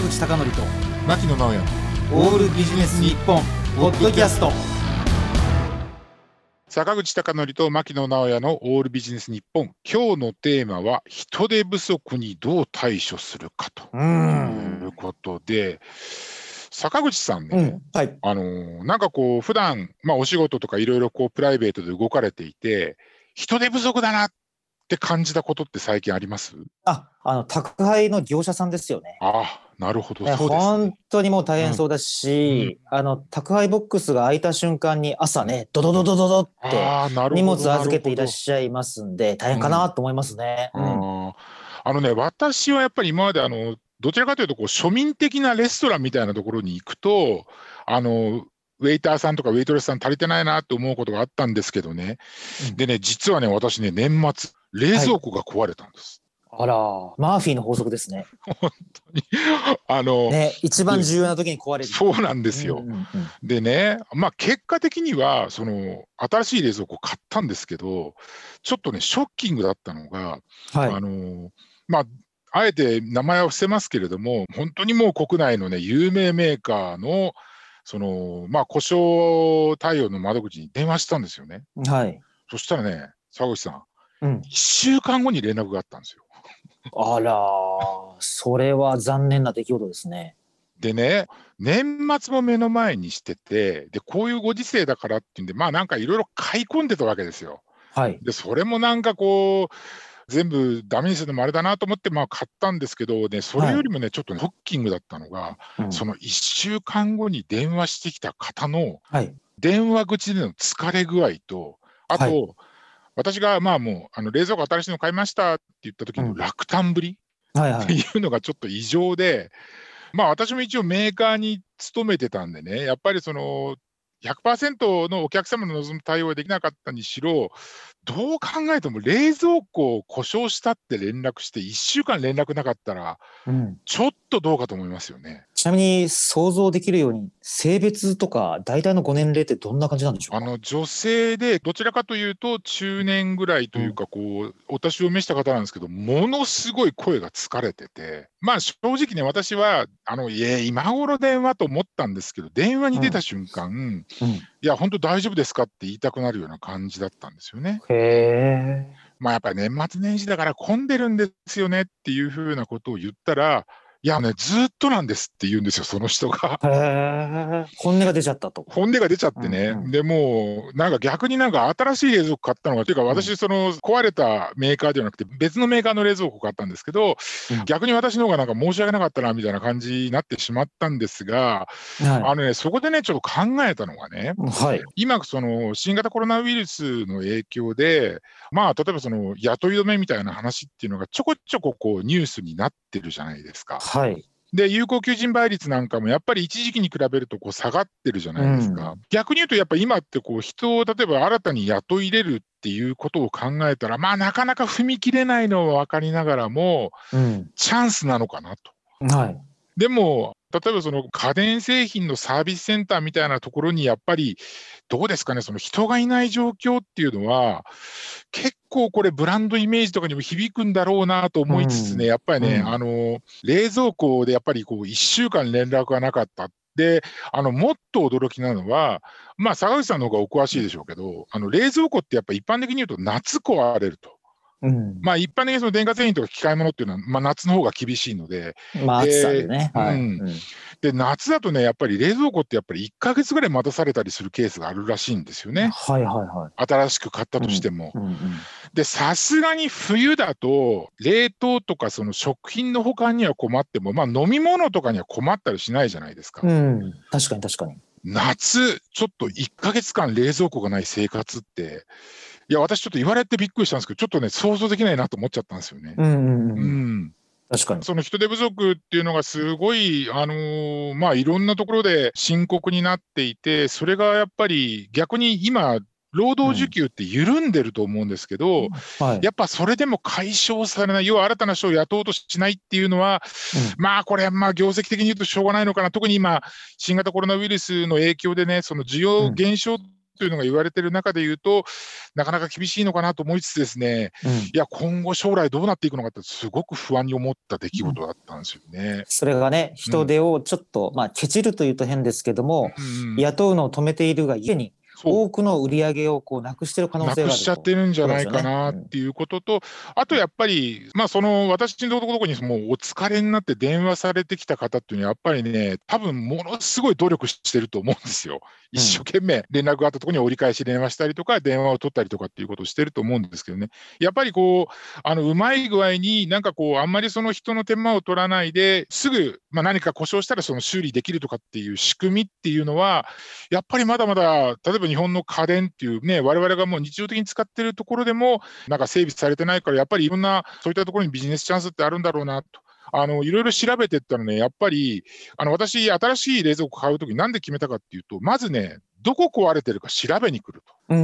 坂口孝則と牧野直哉オールビジネス日本ポッドキャスト。坂口孝則と牧野直哉のオールビジネス日本。今日のテーマは人手不足にどう対処するかと。いうことで。坂口さんね、うんはい。あのーなんかこう普段まあお仕事とかいろいろこうプライベートで動かれていて人手不足だなって感じたことって最近あります？あ、あの宅配の業者さんですよね。ああなるほどね本、当にもう大変そうだし、あの宅配ボックスが開いた瞬間に朝ね、ドドドドドドって荷物預けていらっゃしゃいますんで、大変かなと思いますね。うん。あのね、私はやっぱり今まであの、どちらかというとこう庶民的なレストランみたいなところに行くと、あのウェイターさんとかウェイトレスさん足りてないなって思うことがあったんですけどね、うん。でね、実はね、私ね、年末、冷蔵庫が壊れたんです。あら、マーフィーの法則ですね。あの、ね、一番重要な時に壊れる。そうなんですよ。うんうんうんでね、まあ、結果的にはその新しい冷蔵庫を買ったんですけど、ちょっとね、ショッキングだったのが、はいあ。のまあ、あえて名前は伏せますけれども、本当にもう国内のね、有名メーカーの、その、まあ、故障対応の窓口に電話したんですよね。はい。そしたらね、沢口さん、うん。1週間後に連絡があったんですよ。あら、それは残念な出来事ですね。でね、年末も目の前にしてて、で、こういうご時世だからっていうんで、まあなんかいろいろ買い込んでたわけですよ。はい。で、それもなんかこう、全部ダメにするのもあれだなと思って、まあ買ったんですけど、ね、それよりもね、ちょっとねショッキングだったのが、うんその1週間後に電話してきた方のはい。電話口での疲れ具合と、あと、はい私がまあもうあの冷蔵庫新しいの買いましたって言った時のうん落胆ぶりってはいうのがちょっと異常で、まあ私も一応メーカーに勤めてたんでね、やっぱりその100%のお客様の望む対応ができなかったにしろ、どう考えても冷蔵庫を故障したって連絡して、1週間連絡なかったら、うん。ちょっとどうかと思いますよね。ちなみに想像できるように性別とか大体のご年齢ってどんな感じなんでしょうか？あの女性で、どちらかというと、中年ぐらいというか、こう、お年を召した方なんですけど、ものすごい声が疲れてて、まあ正直ね、私は、あの、いえ、今頃電話と思ったんですけど、電話に出た瞬間、うん、いや、本当大丈夫ですかって言いたくなるような感じだったんですよね。へえ。まあやっぱり年末年始だから混んでるんですよねっていうふうなことを言ったら、いやね、ずっとなんですって言うんですよ、その人が。へえ。本音が出ちゃったと。本音が出ちゃってね、うんうんでもう、なんか逆になんか新しい冷蔵庫買ったのが、というか、私、その壊れたメーカーではなくて、別のメーカーの冷蔵庫を買ったんですけど、うん逆に私の方がなんか申し訳なかったなみたいな感じになってしまったんですが、あはのね、そこでね、ちょっと考えたのがね、い。はい。今、その新型コロナウイルスの影響で、まあ、例えばその雇い止めみたいな話っていうのがちょこちょここうニュースになってるじゃないですか。はい。で、有効求人倍率なんかもやっぱり一時期に比べるとこう下がってるじゃないですか。う逆に言うと、やっぱり今ってこう人を例えば新たに雇い入れるっていうことを考えたら、まあ、なかなか踏み切れないのは分かりながらも、うん。チャンスなのかなと。はい。でも、例えばその家電製品のサービスセンターみたいなところにやっぱりどうですかね、その人がいない状況っていうのは、結構これ、ブランドイメージとかにも響くんだろうなと思いつつね、うんやっぱりね、うんあの冷蔵庫でやっぱりこう1週間連絡がなかった。であのもっと驚きなのは、まあ、坂口さんの方がお詳しいでしょうけど、あの冷蔵庫ってやっぱ一般的に言うと夏壊れると。うん。まあ、一般的にその電化製品とか機械物っていうのは、まあ、夏の方が厳しいので、まあ、暑さでね。はい。えーうんうんで、夏だとね、やっぱり冷蔵庫ってやっぱり1ヶ月ぐらい待たされたりするケースがあるらしいんですよね。はいはいはい。新しく買ったとしても。うんうん。で、さすがに冬だと、冷凍とかその食品の保管には困っても、まあ飲み物とかには困ったりしないじゃないですか。うん。確かに確かに。夏、ちょっと1ヶ月間冷蔵庫がない生活って、いや、私ちょっと言われてびっくりしたんですけど、ちょっとね、想像できないなと思っちゃったんですよね。うんうんううん。ん。確かに。その人手不足っていうのがすごい、あのーまあ、いろんなところで深刻になっていて、それがやっぱり逆に今、労働需給って緩んでると思うんですけど、はい。やっぱそれでも解消されない、要は新たな人を雇おうとしないっていうのは、まあこれはまあ業績的に言うとしょうがないのかな、特に今、新型コロナウイルスの影響でね、その需要減少っというのが言われてる中で言うと、なかなか厳しいのかなと思いつつですね、うん。いや、今後将来どうなっていくのかって、すごく不安に思った出来事だったんですよね。それがね、人手をちょっと、まあ、ケチるというと変ですけども、うん。雇うのを止めているがゆえに、多くの売り上げをこうなくしている可能な性があると。くしちゃってるんじゃないかなっていうことと、あとやっぱり、まあ、その私のところにもうお疲れになって電話されてきた方っていうのは、やっぱりね、多分ものすごい努力してると思うんですよ。一生懸命連絡があったところに折り返し電話したりとか、電話を取ったりとかっていうことをしてると思うんですけどね、やっぱりこう、あのうまい具合に、なんかこう、あんまりその人の手間を取らないで、すぐ、まあ、何か故障したらその修理できるとかっていう仕組みっていうのは、やっぱりまだまだ、例えば日本の家電っていうね、我々がもう日常的に使ってるところでも、なんか整備されてないから、やっぱりいろんな、そういったところにビジネスチャンスってあるんだろうなと。あのいろいろ調べていったらね、やっぱり、あの私、新しい冷蔵庫買うとき、なんで決めたかっていうと、まずね、どこ壊れてるか調べに来ると。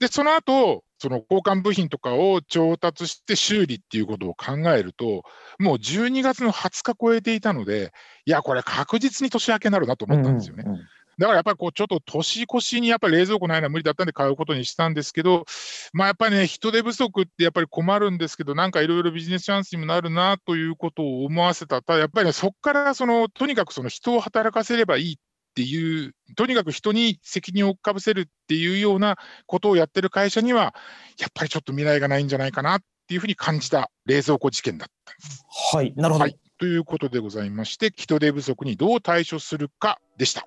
で、その後、その交換部品とかを調達して修理っていうことを考えると、もう12月の20日超えていたので、いや、これ確実に年明けになるなと思ったんですよね。うんうんうんだからやっぱりこうちょっと年越しにやっぱり冷蔵庫ないのは無理だったんで買うことにしたんですけど、まあ、やっぱりね、人手不足ってやっぱり困るんですけど、なんかいろいろビジネスチャンスにもなるなということを思わせた、ただやっぱりね、そこからそのとにかくその人を働かせればいいっていう、とにかく人に責任をかぶせるっていうようなことをやってる会社には、やっぱりちょっと未来がないんじゃないかなっていうふうに感じた冷蔵庫事件だったんです。はい、なるほど。はい、ということでございまして、人手不足にどう対処するかでした。